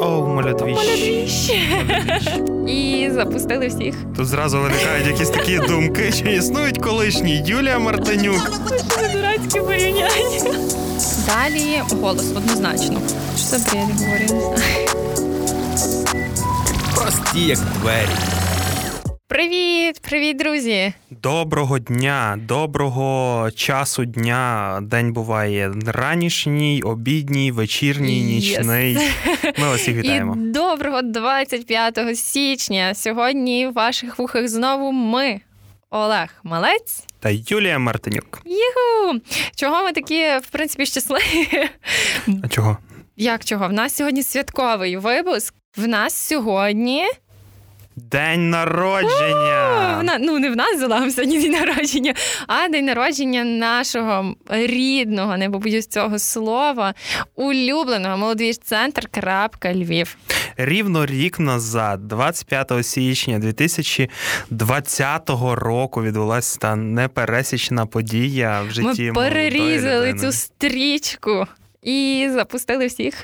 Оу. Молодвіщ. І запустили всіх. Тут зразу виникають якісь такі думки, чи існують колишні Юлія Мартинюк. Це дурацьке порівняння. Далі голос однозначно. Що за бред говорю, не знаю. Прості, як двері. Привіт, привіт, друзі. Доброго дня, доброго часу дня. День буває ранішній, обідній, вечірній, Yes. нічний. Ми вас всіх вітаємо. І доброго 25 січня. Сьогодні в ваших вухах знову ми. Олег Малець. Та Юлія Мартинюк. Юху! Чого ми такі, в принципі, щасливі? А чого? Як чого? В нас сьогодні святковий випуск. В нас сьогодні. День народження! на- ну, не в нас залам сьогодні день народження, а день народження нашого рідного, не побоюсь цього слова, улюбленого молодіж центр Львів. Рівно рік назад, 25 січня 2020 року, відбулася та непересічна подія в житті. Ми перерізали цю стрічку і запустили всіх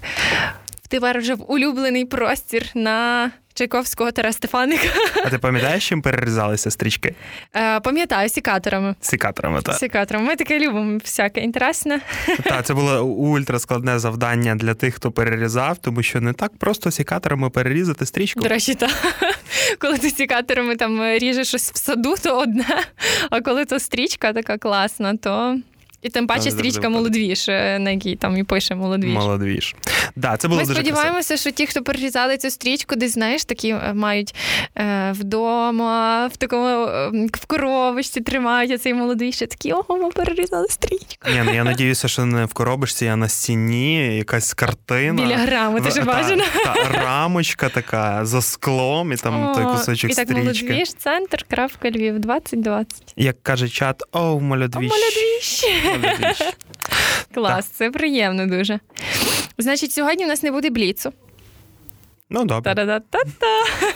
тепер вже в улюблений простір на Чайковського Тараса Стефаника. А ти пам'ятаєш, чим перерізалися стрічки? Е, Пам'ятаю, сікаторами. Сікаторами, так. Сікаторами. Ми таке любимо всяке інтересне. Так, це було ультраскладне завдання для тих, хто перерізав, тому що не так просто сікаторами перерізати стрічку. До речі, та коли ти сікаторами там ріжеш щось в саду, то одне. А коли то стрічка така класна, то. І тим паче стрічка молодвіж, е, на якій там і пише молодвіж. Молодвіж. Да, це було Ми дуже красиво. сподіваємося, що ті, хто перерізали цю стрічку, десь знаєш, такі е, мають е, вдома, в такому е, в коробочці тримають цей молодий, ще такі, ого, ми перерізали стрічку. Ні, ну я надіюся, що не в коробочці, а на стіні якась картина. Біля грами, ти ж та- бажано. Та, рамочка така за склом, і там той кусочок І так стрічки. молодвіж, центр, крапка Львів, 2020. Як каже чат, О, молодвіж. молодвіж. Молодвіж. Клас, це приємно дуже. Значить, сьогодні у нас не буде бліцу. Ну, добре. Та-да-да-та-та.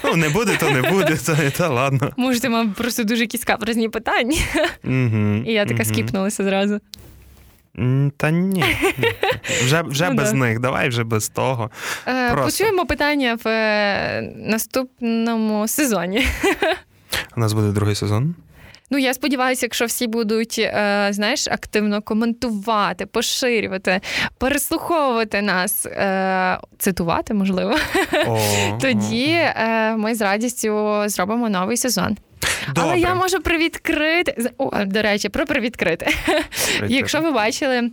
Ну, не буде, то не буде, та, та ладно. Може, ти мав просто дуже якісь каверзні питання. Угу, І я така скіпнулася зразу. Та ні. Вже, вже Ну, без да. них, давай вже без того. Е, Просто. Почуємо питання в е, наступному сезоні. У нас буде другий сезон. Ну, я сподіваюся, якщо всі будуть, е, знаєш, активно коментувати, поширювати, переслуховувати нас, е, цитувати, можливо, тоді е, ми з радістю зробимо новий сезон. Добре. Але я можу привідкрити. О, до речі, про привідкрити. Якщо ви бачили.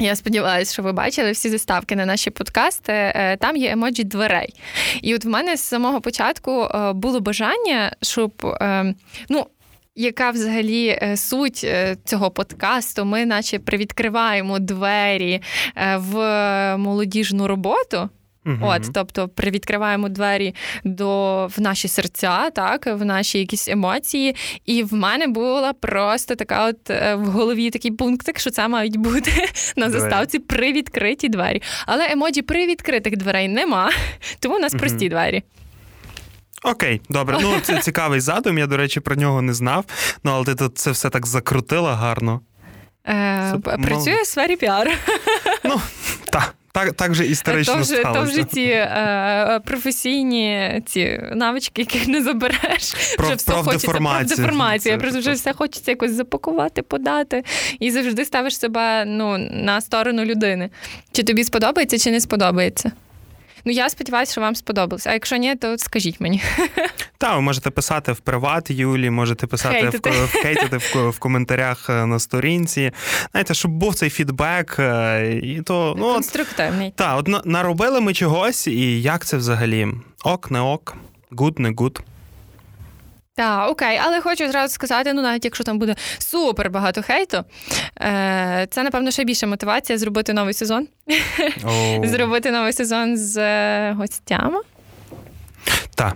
Я сподіваюся, що ви бачили всі заставки на наші подкасти. е, Там є емоджі дверей. І от в мене з самого початку е, було бажання, щоб е, ну. Яка взагалі е, суть е, цього подкасту? Ми, наче, привідкриваємо двері е, в молодіжну роботу. Мгм. От, тобто, привідкриваємо двері до в наші серця, так, в наші якісь емоції. І в мене була просто така, от в голові такий пунктик, що це мають бути на заставці привідкриті двері. Але емоджі привідкритих дверей нема, тому у нас Мгм. прості двері. Окей, добре. Ну це цікавий задум. Я, до речі, про нього не знав. Ну, але ти тут це все так закрутила гарно. Е, Це мало. працює в сфері піару. Ну, так, так, так же історично То вже, то вже ці е, професійні ці навички, яких не забереш. Про- вже все хочеться деформацію. Про Просто вже все хочеться якось запакувати, подати. І завжди ставиш себе ну, на сторону людини. Чи тобі сподобається, чи не сподобається. Ну, я сподіваюся, що вам сподобалось. А якщо ні, то скажіть мені. Та, ви можете писати в приват Юлі, можете писати Хейтити. в, в хейтити в, в коментарях е, на сторінці. Знаєте, щоб був цей feedback, е, і то ну Конструктивний. та, от наробили ми чогось, і як це взагалі? Ок, не ок, good, не good. Так, окей, але хочу зразу сказати: ну, навіть якщо там буде супер багато хейту, е, це, напевно, ще більша мотивація зробити новий сезон. Оу. Зробити новий сезон з е, гостями. Та.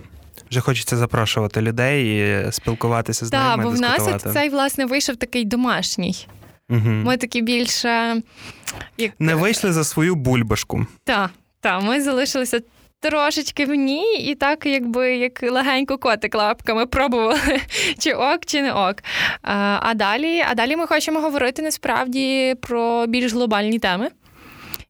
Вже хочеться запрошувати людей і спілкуватися з Так, ними. бо в нас от цей власне вийшов такий домашній. Мгм. Ми такі більше як Не вийшли за свою бульбашку. та, та, ми залишилися трошечки в ній, і так, якби як легенько котик лапками пробували, чи ок, чи не ок. А, далі, а далі ми хочемо говорити насправді про більш глобальні теми.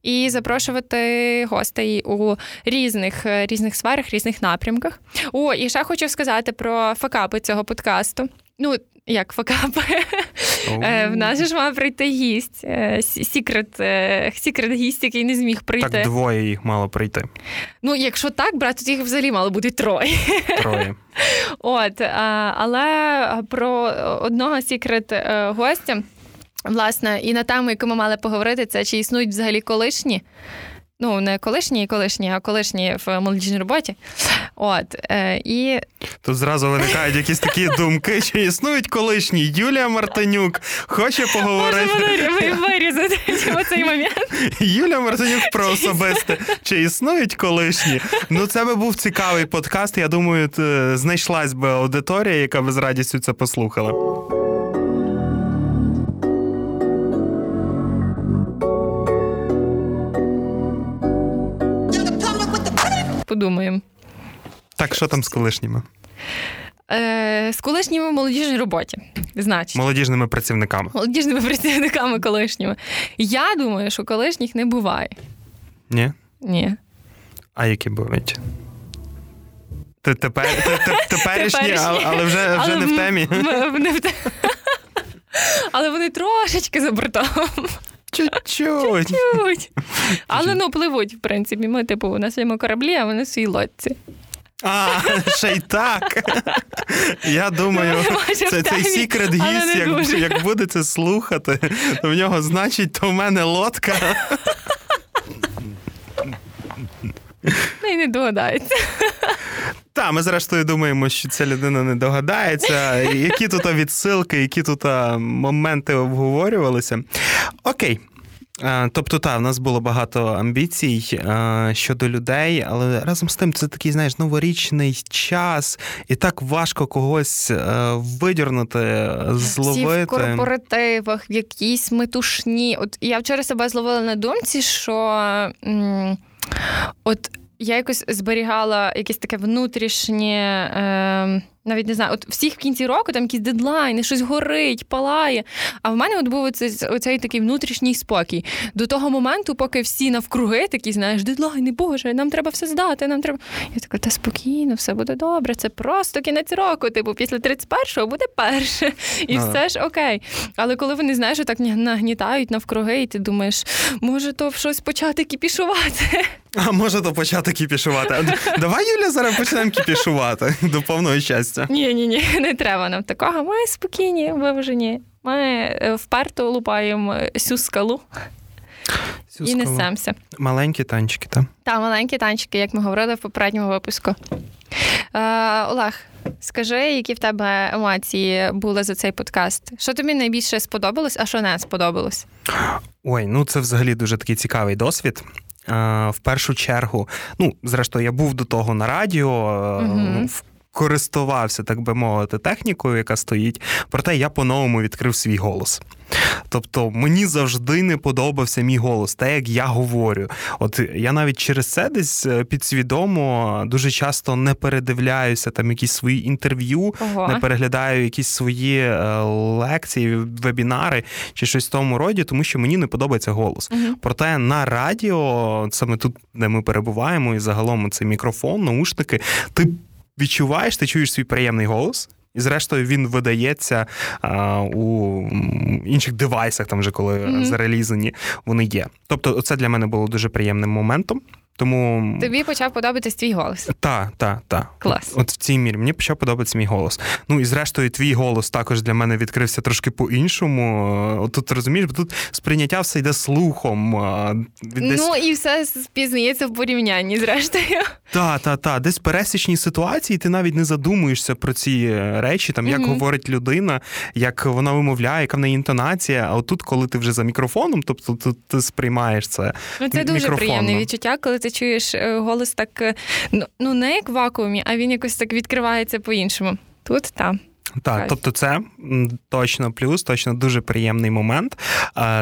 і запрошувати гостей у різних різних сферах, різних напрямках. О, і ще хочу сказати про факапи цього подкасту. Ну, як факапи. Oh. В нас ж мав прийти гість, сікрет, сікрет гість, який не зміг прийти. Так двоє їх мало прийти. Ну, якщо так, брат, то їх взагалі мало бути троє. Троє. От, Але про одного сікрет гостя, власне, і на тему, яку ми мали поговорити, це чи існують взагалі колишні. Ну, не колишні і колишні, а колишні в молодіжній роботі. От, е, і... Тут зразу виникають якісь такі думки, чи існують колишні. Юлія Мартинюк хоче поговорити. Може вирізати цей момент. Юлія Мартинюк про особисте. Чи існують колишні? Ну, це би був цікавий подкаст. Я думаю, знайшлась би аудиторія, яка би з радістю це послухала. Подумаємо. Так, що там з колишніми? Е, З колишніми в молодіжній роботі. Значить. Молодіжними працівниками. Молодіжними працівниками колишніми. Я думаю, що колишніх не буває. Ні? Ні. А які бувають? Тепер, теперішні, але вже вже не в темі. Але вони трошечки за бортом. Чуть-чуть. Чуть-чуть. Але ну пливуть, в принципі. Ми, типу, на своєму кораблі, а вони в своїй лодці. А, ще й так. Я думаю, це цей секрет гість, як, як буде це слухати, то в нього значить, то в мене лодка. Ну і не догадається. Так, ми зрештою думаємо, що ця людина не догадається. Які тут відсилки, які тут моменти обговорювалися. Окей. Тобто, так, в нас було багато амбіцій щодо людей, але разом з тим це такий, знаєш, новорічний час, і так важко когось видірнути, зловити. Всі в корпоративах, в якійсь метушні. От я вчора себе зловила на думці, що от я якось зберігала якесь таке внутрішнє. Е, навіть не знаю, от всіх в кінці року там якісь дедлайни, щось горить, палає. А в мене от був оцей, оцей такий внутрішній спокій. До того моменту, поки всі навкруги такі, знаєш, дедлайни, боже, нам треба все здати. нам треба... Я така, та спокійно, все буде добре. Це просто кінець року. Типу, після 31-го буде перше. І ага. все ж окей. Але коли вони знаєш, так нагнітають навкруги, і ти думаєш, може то щось почати кіпішувати. А може то почати кіпішувати. Давай, Юля, зараз почнемо кіпішувати до повного щастя. Ні, ні, ні, не треба нам такого. Ми спокійні, виважені. Ми е, вперто лупаємо цю скалу. Цю і несемося. Маленькі танчики, так? Так, маленькі танчики, як ми говорили в попередньому випуску. Е, Олег, скажи, які в тебе емоції були за цей подкаст? Що тобі найбільше сподобалось, а що не сподобалось? Ой, ну це взагалі дуже такий цікавий досвід. В першу чергу, ну, зрештою, я був до того на радіо. Угу користувався, так би мовити, технікою, яка стоїть, проте я по-новому відкрив свій голос. Тобто мені завжди не подобався мій голос, те, як я говорю. От я навіть через це десь е, підсвідомо дуже часто не передивляюся там якісь свої інтерв'ю, Ого. не переглядаю якісь свої е, лекції, вебінари чи щось в тому роді, тому що мені не подобається голос. Угу. Проте на радіо, саме тут, де ми перебуваємо, і загалом це мікрофон, наушники, ти відчуваєш, ти чуєш свій приємний голос. І, зрештою, він видається а, у інших девайсах, там вже коли mm-hmm. зарелізані вони є. Тобто, це для мене було дуже приємним моментом. Тому тобі почав подобатись твій голос. Так, так, так. Клас. От в цій мірі мені почав подобатися мій голос. Ну і зрештою, твій голос також для мене відкрився трошки по-іншому. От Тут розумієш, бо тут сприйняття все йде слухом. Десь... Ну і все спізнається в порівнянні, зрештою. Так, так, так. Десь пересічні ситуації ти навіть не задумуєшся про ці речі, там як mm-hmm. говорить людина, як вона вимовляє, яка в неї інтонація. А отут, коли ти вже за мікрофоном, тобто ти, ти сприймаєш це. Ну це дуже приємне відчуття, коли ти чуєш е, голос так, е, ну, ну не як в вакуумі, а він якось так відкривається по-іншому. Тут так. Так, тобто це точно плюс, точно дуже приємний момент.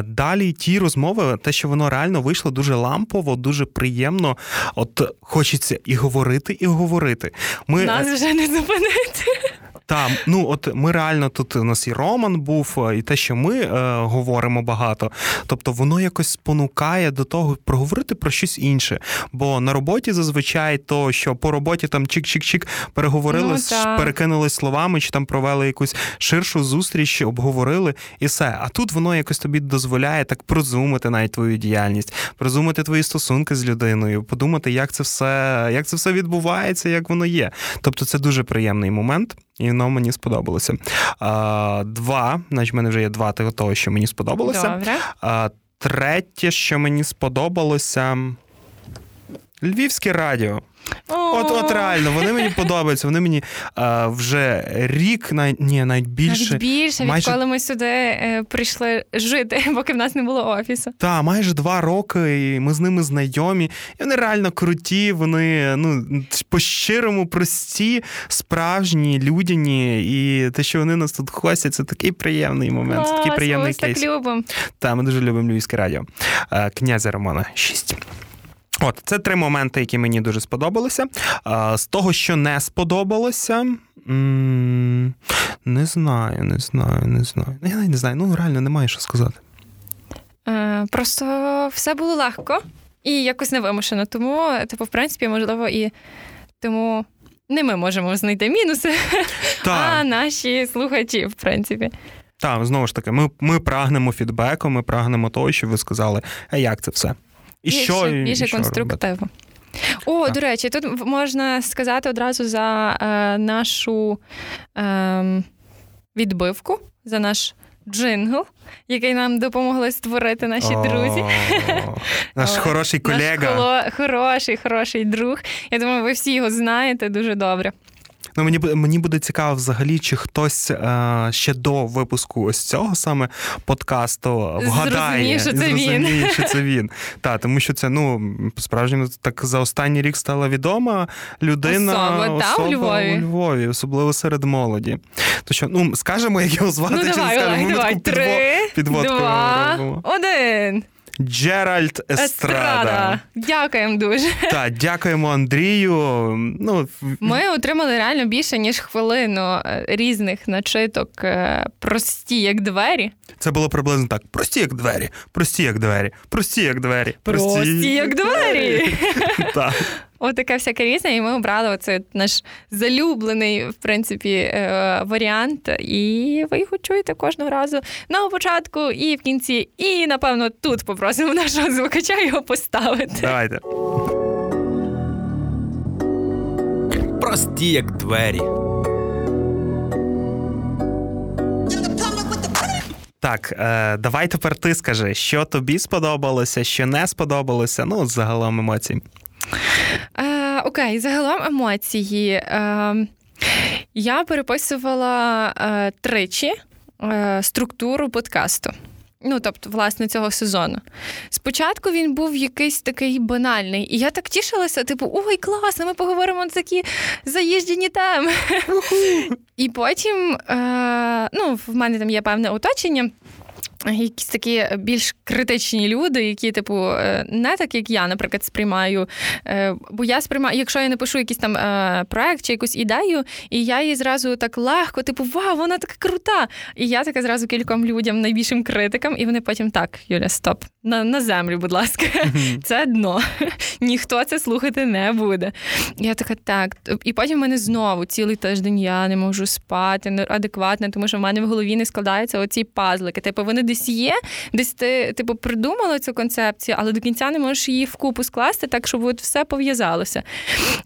Далі ті розмови, те, що воно реально вийшло дуже лампово, дуже приємно. От хочеться і говорити, і говорити. Ми... Нас вже не зупинити. Так, ну от ми реально тут у нас і Роман був, е, і те, що ми е, говоримо багато. Тобто воно якось спонукає до того проговорити про щось інше. Бо на роботі зазвичай то, що по роботі там чик-чик-чик переговорили, ну, перекинулись словами, чи там провели якусь ширшу зустріч, обговорили і все. А тут воно якось тобі дозволяє так прозумити навіть твою діяльність, прозумити твої стосунки з людиною, подумати, як це все, як це все відбувається, як воно є. Тобто, це дуже приємний момент і воно мені сподобалося. А, Два, значить, в мене вже є два того, що мені сподобалося. Добре. А, Третє, що мені сподобалося. Львівське радіо. От от реально, вони мені подобаються. Вони мені а, вже рік, навіть ні, навіть більше. Навіть більше, майже... відколи ми сюди е, прийшли жити, поки в нас не було офісу. Так, майже два роки, і ми з ними знайомі. І вони реально круті, вони ну, по-щирому прості, справжні, людяні. І те, що вони нас тут гостять, це такий приємний момент. Клас, такий приємний кейс. так любимо. Так, ми дуже любимо Львівське радіо. Князя Романа 6. От це три моменти, які мені дуже сподобалися. З того, що не сподобалося, не знаю, не знаю, не знаю. Я не знаю. Ну реально немає що сказати. Е, просто все було легко і якось невимушено. Тому, типу, в принципі, можливо, і тому не ми можемо знайти мінуси, так. а наші слухачі, в принципі. Так, знову ж таки, ми ми прагнемо фідбеку, ми прагнемо того, щоб ви сказали, а як це все. І більше, що більше і конструктиву. О, так. до речі, тут можна сказати одразу за е, нашу е, відбивку, за наш джингл, який нам допомогли створити наші О, друзі. Наш хороший колега. Наш хороший, хороший друг. Я думаю, ви всі його знаєте дуже добре. Ну мені мені буде цікаво взагалі, чи хтось е, ще до випуску ось цього саме подкасту вгадає, що це він. що це він. Так, тому що це ну справжньо так за останній рік стала відома людина особа, особа та, у Львові. у Львові, особливо серед молоді. То що, ну скажемо, як його звати, ну, чи давай, не скажемо? Давай, Ми три, підводку два, робимо. один. Джеральд Естрада. Естрада. Дякуємо дуже. Так, дякуємо Андрію. Ну, Ми отримали реально більше, ніж хвилину е, різних начиток, е, прості, як двері. Це було приблизно так: прості, як двері, прості, як двері, прості, як двері. Прості, прості як двері. Так. Отаке всяке різне, і ми обрали оцей наш залюблений, в принципі, е, варіант. І ви його чуєте кожного разу на початку і в кінці. І, напевно, тут попросимо нашого звукача його поставити. Давайте. Прості, як двері. Так, е, давай тепер ти скажи, що тобі сподобалося, що не сподобалося. Ну, загалом емоцій. Е, Окей, загалом емоції. Е, Я переписувала е, тричі е, структуру подкасту. Ну, тобто, власне, цього сезону. Спочатку він був якийсь такий банальний, і я так тішилася, типу, ой, класно, ми поговоримо на такі заїжджені теми. І потім, е, ну, в мене там є певне оточення. Якісь такі більш критичні люди, які, типу, е, не так як я, наприклад, сприймаю. Е, бо я сприймаю, якщо я напишу якийсь там е, проект чи якусь ідею, і я її зразу так легко, типу, вау, вона така крута. І я така зразу кільком людям, найбільшим критикам, і вони потім так, Юля, стоп, на на землю, будь ласка, це дно. Ніхто це слухати не буде. Я така, так. І потім в мене знову цілий тиждень я не можу спати адекватно, тому що в мене в голові не складаються оці пазлики. Типу, вони десь є, десь ти типу придумала цю концепцію, але до кінця не можеш її вкупу скласти, так щоб от все пов'язалося.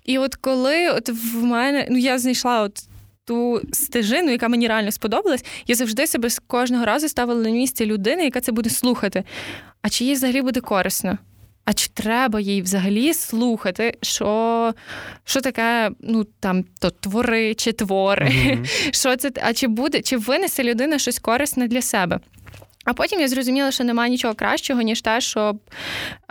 І от коли от в мене ну я знайшла от. Ту стежину, яка мені реально сподобалась, я завжди себе кожного разу ставила на місце людини, яка це буде слухати. А чи їй взагалі буде корисно? А чи треба їй взагалі слухати, що що таке, ну там то твори чи твори? Mm-hmm. Що це? А чи буде, чи винесе людина щось корисне для себе? А потім я зрозуміла, що немає нічого кращого, ніж те, щоб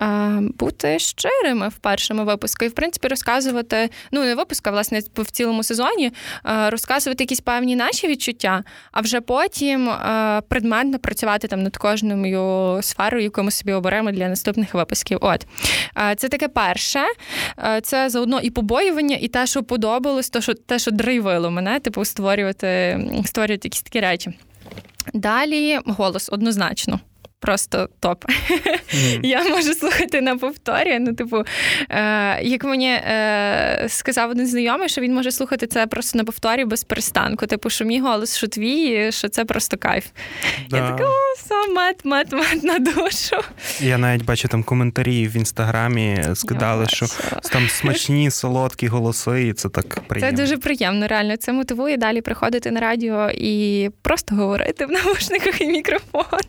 е, бути щирими в першому випуску. І, в принципі, розказувати, ну, не випуску, а власне, в цілому сезоні, е, розказувати якісь певні наші відчуття, а вже потім е, предметно працювати там над кожною сферою, яку ми собі оберемо для наступних випусків. От. Це таке перше. Це заодно і побоювання, і те, що подобалось, то, що, те, що драйвило мене, типу, створювати, створювати якісь такі речі. Далі голос однозначно. Просто топ. Mm. Я можу слухати на повторі. Ну, типу, е, як мені е, сказав один знайомий, що він може слухати це просто на повторі без перестанку. Типу, що мій голос, що твій, що це просто кайф. Да. Я така, о, все, мат, мат, мат на душу. Я навіть бачу там коментарі в інстаграмі скидали, що там смачні, солодкі голоси, і це так приємно. Це дуже приємно, реально. Це мотивує далі приходити на радіо і просто говорити в навушниках і мікрофон.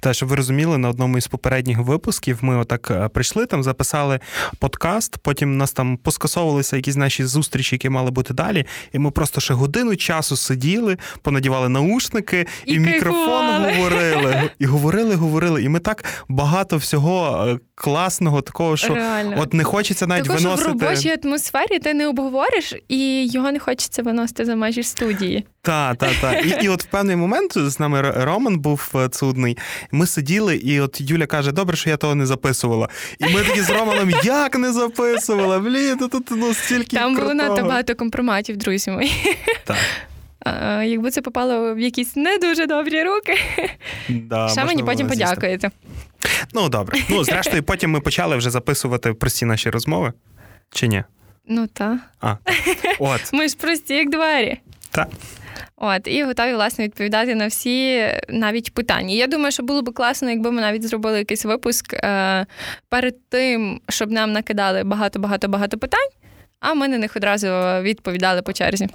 Та щоб ви розуміли, на одному із попередніх випусків ми отак е, прийшли там, записали подкаст. Потім нас там поскасовувалися якісь наші зустрічі, які мали бути далі. І ми просто ще годину часу сиділи, понадівали наушники і, і мікрофон говорили. І говорили, говорили. І ми так багато всього е, класного, такого, що Реально. от не хочеться навіть Також виносити. в робочій атмосфері ти не обговориш, і його не хочеться виносити за межі студії. Так, так, так. І і от в певний момент з нами Роман був е, цудний. Ми сиділи, і от Юля каже: Добре, що я того не записувала. І ми такі з Романом як не записувала? Блін, тут ну стільки. Там було надто багато компроматів, друзі мої. Так. А, Якби це попало в якісь не дуже добрі руки, да, ще мені потім подякуєте. Ну, добре. Ну, зрештою, потім ми почали вже записувати прості наші розмови. Чи ні? Ну, так. А, от. Ми ж прості, як двері. Так. От, і готові, власне, відповідати на всі навіть питання. Я думаю, що було б класно, якби ми навіть зробили якийсь випуск е, перед тим, щоб нам накидали багато-багато-багато питань, а ми на них одразу відповідали по черзі.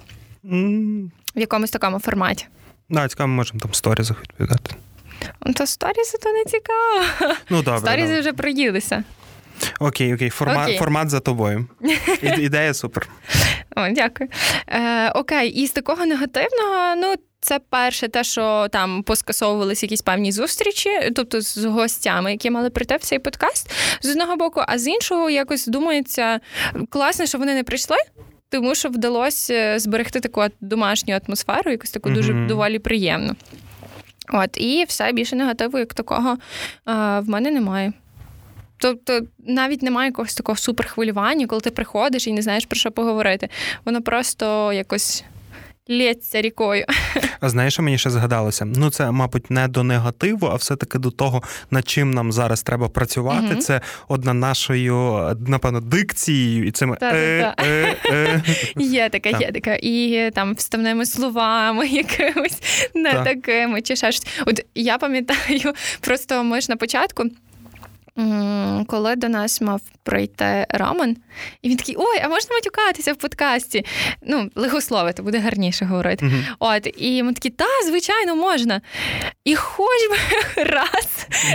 Mm. В якомусь такому форматі. Да, цікаво, ми можемо там сторізах відповідати. Ну, то сторізи то не цікаво. Ну, добре. Сторізи добре. вже приїлися. Окей, окей, формат окей. формат за тобою. Ідея супер. О, Дякую. Е, Окей, і з такого негативного, ну. Це перше, те, що там поскасовувалися якісь певні зустрічі, тобто з гостями, які мали прийти в цей подкаст з одного боку, а з іншого якось думається, класно, що вони не прийшли, тому що вдалося зберегти таку домашню атмосферу, якусь таку mm-hmm. дуже доволі приємну. От, і все більше негативу, як такого, в мене немає. Тобто навіть немає якогось такого суперхвилювання, коли ти приходиш і не знаєш про що поговорити. Воно просто якось. Лється рікою. А знаєш, що мені ще згадалося? Ну, це, мабуть, не до негативу, а все-таки до того, над чим нам зараз треба працювати. Угу. Це одна нашою, напевно, дикцією і цими е, е, е. є таке, є таке. І там вставними словами якимось не такими чи ще щось. От я пам'ятаю, просто ми ж на початку. Коли до нас мав прийти Роман, і він такий: Ой, а можна матюкатися в подкасті? Ну, лихословити, буде гарніше говорити. Uh-huh. От, І ми такі, та, звичайно, можна. І хоч би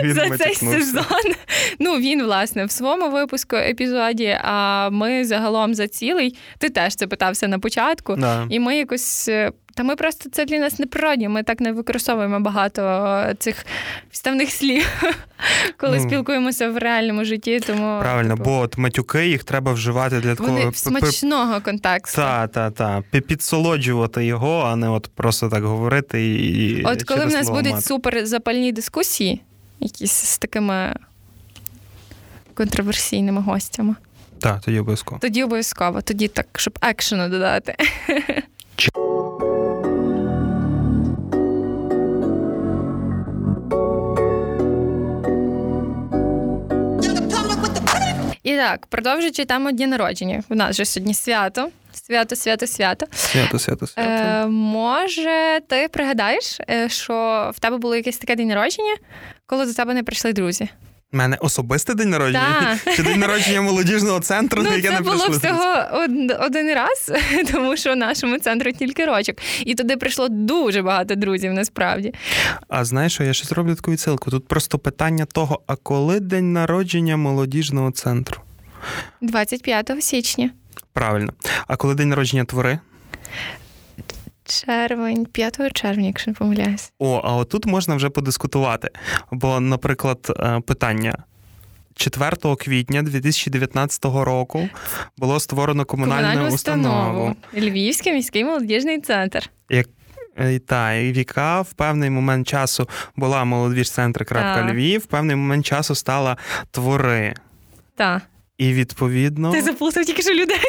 він за цей сезон. Ну, він, власне, в своєму випуску епізоді, а ми загалом за цілий, ти теж це питався на початку, uh-huh. і ми якось. Е, та ми просто це для нас неприродні. Ми так не використовуємо багато цих вставних слів, коли ну, спілкуємося в реальному житті. Тому правильно, типу, бо от матюки їх треба вживати для такого Вони смачного контексту. Так, так, так. Підсолоджувати його, а не от просто так говорити. і От коли в нас будуть супер запальні дискусії, якісь з такими контроверсійними гостями. Так, тоді обов'язково. Тоді обов'язково, тоді так, щоб екшену додати. І так, продовжуючи тему дні народження. У нас же сьогодні свято. Свято, свято, свято. Свято, свято, свято. Е, Може, ти пригадаєш, е, що в тебе було якесь таке день народження, коли до тебе не прийшли друзі? У мене особистий день народження чи день народження молодіжного центру, ну, на яке не прийшли? Це було всього один раз, тому що нашому центру тільки рочок. І туди прийшло дуже багато друзів, насправді. А знаєш, що я ще зроблю таку відсилку? Тут просто питання того: а коли день народження молодіжного центру? 25 січня. Правильно. А коли день народження твори? Червень, 5 червня, якщо не помиляюсь. О, а отут можна вже подискутувати. Бо, наприклад, е, питання. 4 квітня 2019 року було створено комунальну, комунальну установу. Львівський міський молодіжний центр. Як е, та, і яка в певний момент часу була молодіжцентр.Львів, Львів, в певний момент часу стала твори. Так. І відповідно. Ти заплутав тільки що людей.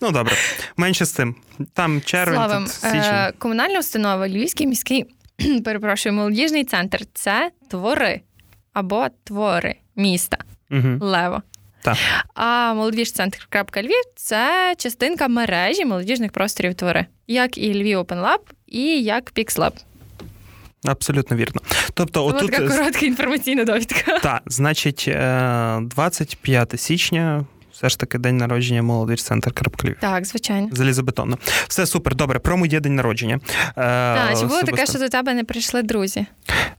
Ну добре, менше з цим. Там червень, Словом, тут січень. Е, комунальна установа Львівський міський перепрошую, молодіжний центр це твори або твори міста угу. Лево. Так. А молодіжцентр.Львів це частинка мережі молодіжних просторів твори, як і Львів Open Lab, і як PixLab. Абсолютно вірно. Тобто, отут... така коротка інформаційна довідка. Так, значить, 25 е, січня все ж таки день народження молодіж центр Крапклів. Так, звичайно. Залізобетонно. Все супер, добре. Про моє день народження. Е, так, Чи було таке, що до тебе не прийшли друзі?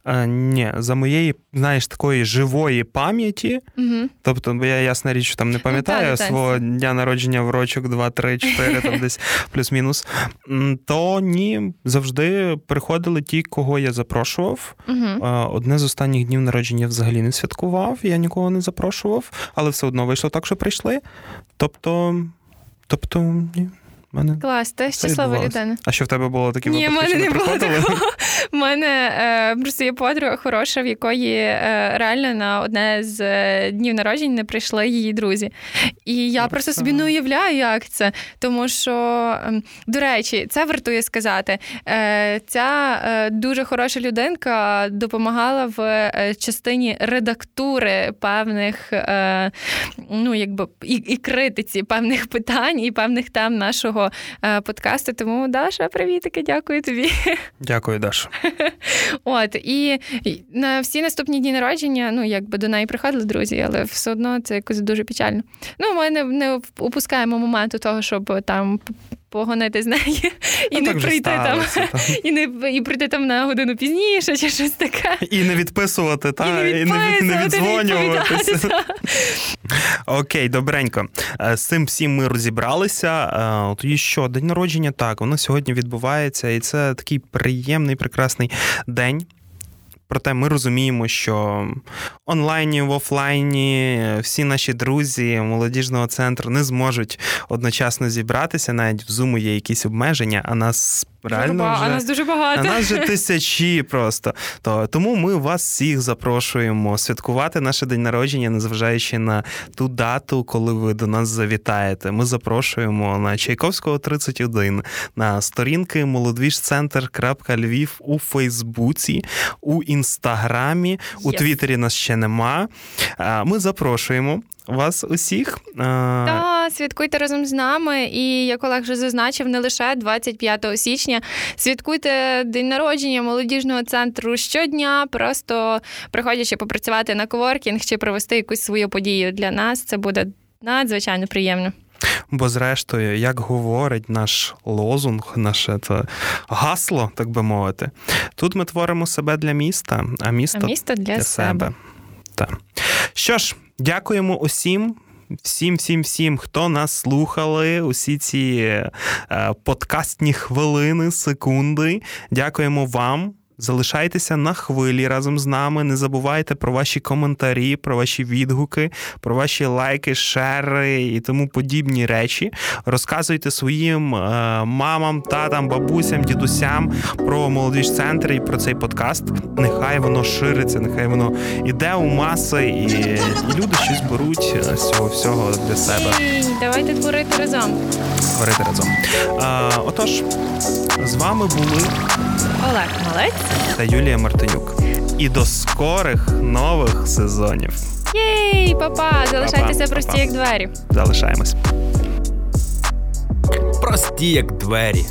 Е, Ні, за моєї, знаєш, такої живої пам'яті. Угу. Тобто, бо я ясна річ, там не ну, пам'ятаю ну, свого дня народження в рочок 2, 3, 4, там десь плюс-мінус. То ні, завжди приходили ті, кого я запрошував. Угу. Одне з останніх днів народження взагалі не святкував, я нікого не запрошував, але все одно вийшло так, що прийшли. Тобто, тобто, ні. Мене Клас, ти щаслива людина. А що в тебе було такі Ні, випадки, мене не було такого. У мене е, просто є подруга хороша, в якої е, реально на одне з е, днів народжень не прийшли її друзі. І я просто собі не уявляю, як це. Тому що, ем, до речі, це вартує сказати. Е, Ця е, дуже хороша людинка допомагала в е, частині редактури певних, ну якби і, і критиці певних питань і певних тем нашого нашого е, подкасту. Тому Даша, привітики, дякую тобі. Дякую, Даша. От і на всі наступні дні народження, ну якби до неї приходили друзі, але все одно це якось дуже печально. Ну, ми не, не упускаємо моменту того, щоб там погонити з неї і а не прийти там, і не і прийти там на годину пізніше, чи щось таке. І не відписувати, та, і не, і не, не віддзвонюватися. Окей, добренько. Е, з цим всім ми розібралися. Е, тоді що, день народження так, воно сьогодні відбувається, і це такий приємний, прекрасний день. Проте ми розуміємо, що онлайні, в офлайні всі наші друзі молодіжного центру не зможуть одночасно зібратися. Навіть в Zoom є якісь обмеження, а нас реально вже, а нас дуже багато. А нас вже тисячі просто. То тому ми вас всіх запрошуємо святкувати наше день народження, незважаючи на ту дату, коли ви до нас завітаєте. Ми запрошуємо на Чайковського 31, на сторінки молодвіжцентр.львів у Фейсбуці, у інстаграмі, у yes. Твіттері нас ще нема. Ми запрошуємо вас усіх. Так, святкуйте разом з нами. І як Олег вже зазначив, не лише 25 січня. Святкуйте день народження молодіжного центру щодня, просто приходячи попрацювати на коворкінг чи провести якусь свою подію для нас. Це буде надзвичайно приємно. Бо, зрештою, як говорить наш лозунг, наше це гасло, так би мовити, тут ми творимо себе для міста, а місто, а місто для, для себе. себе. Так. Що ж, дякуємо усім. Всім, всім, всім, хто нас слухали, усі ці е, подкастні хвилини, секунди. Дякуємо вам. Залишайтеся на хвилі разом з нами. Не забувайте про ваші коментарі, про ваші відгуки, про ваші лайки, шери і тому подібні речі. Розказуйте своїм е, мамам, татам, бабусям, дідусям про молодіж центр і про цей подкаст. Нехай воно шириться, нехай воно іде у маси, і, люди щось беруть е, з цього всього для себе. Давайте творити разом. Творити разом. Е, отож, з вами були Олег Малець та Юлія Мартинюк. І до скорих нових сезонів. Єй, папа! Залишайтеся прості, па-па. як двері. Залишаємось. Прості, як двері.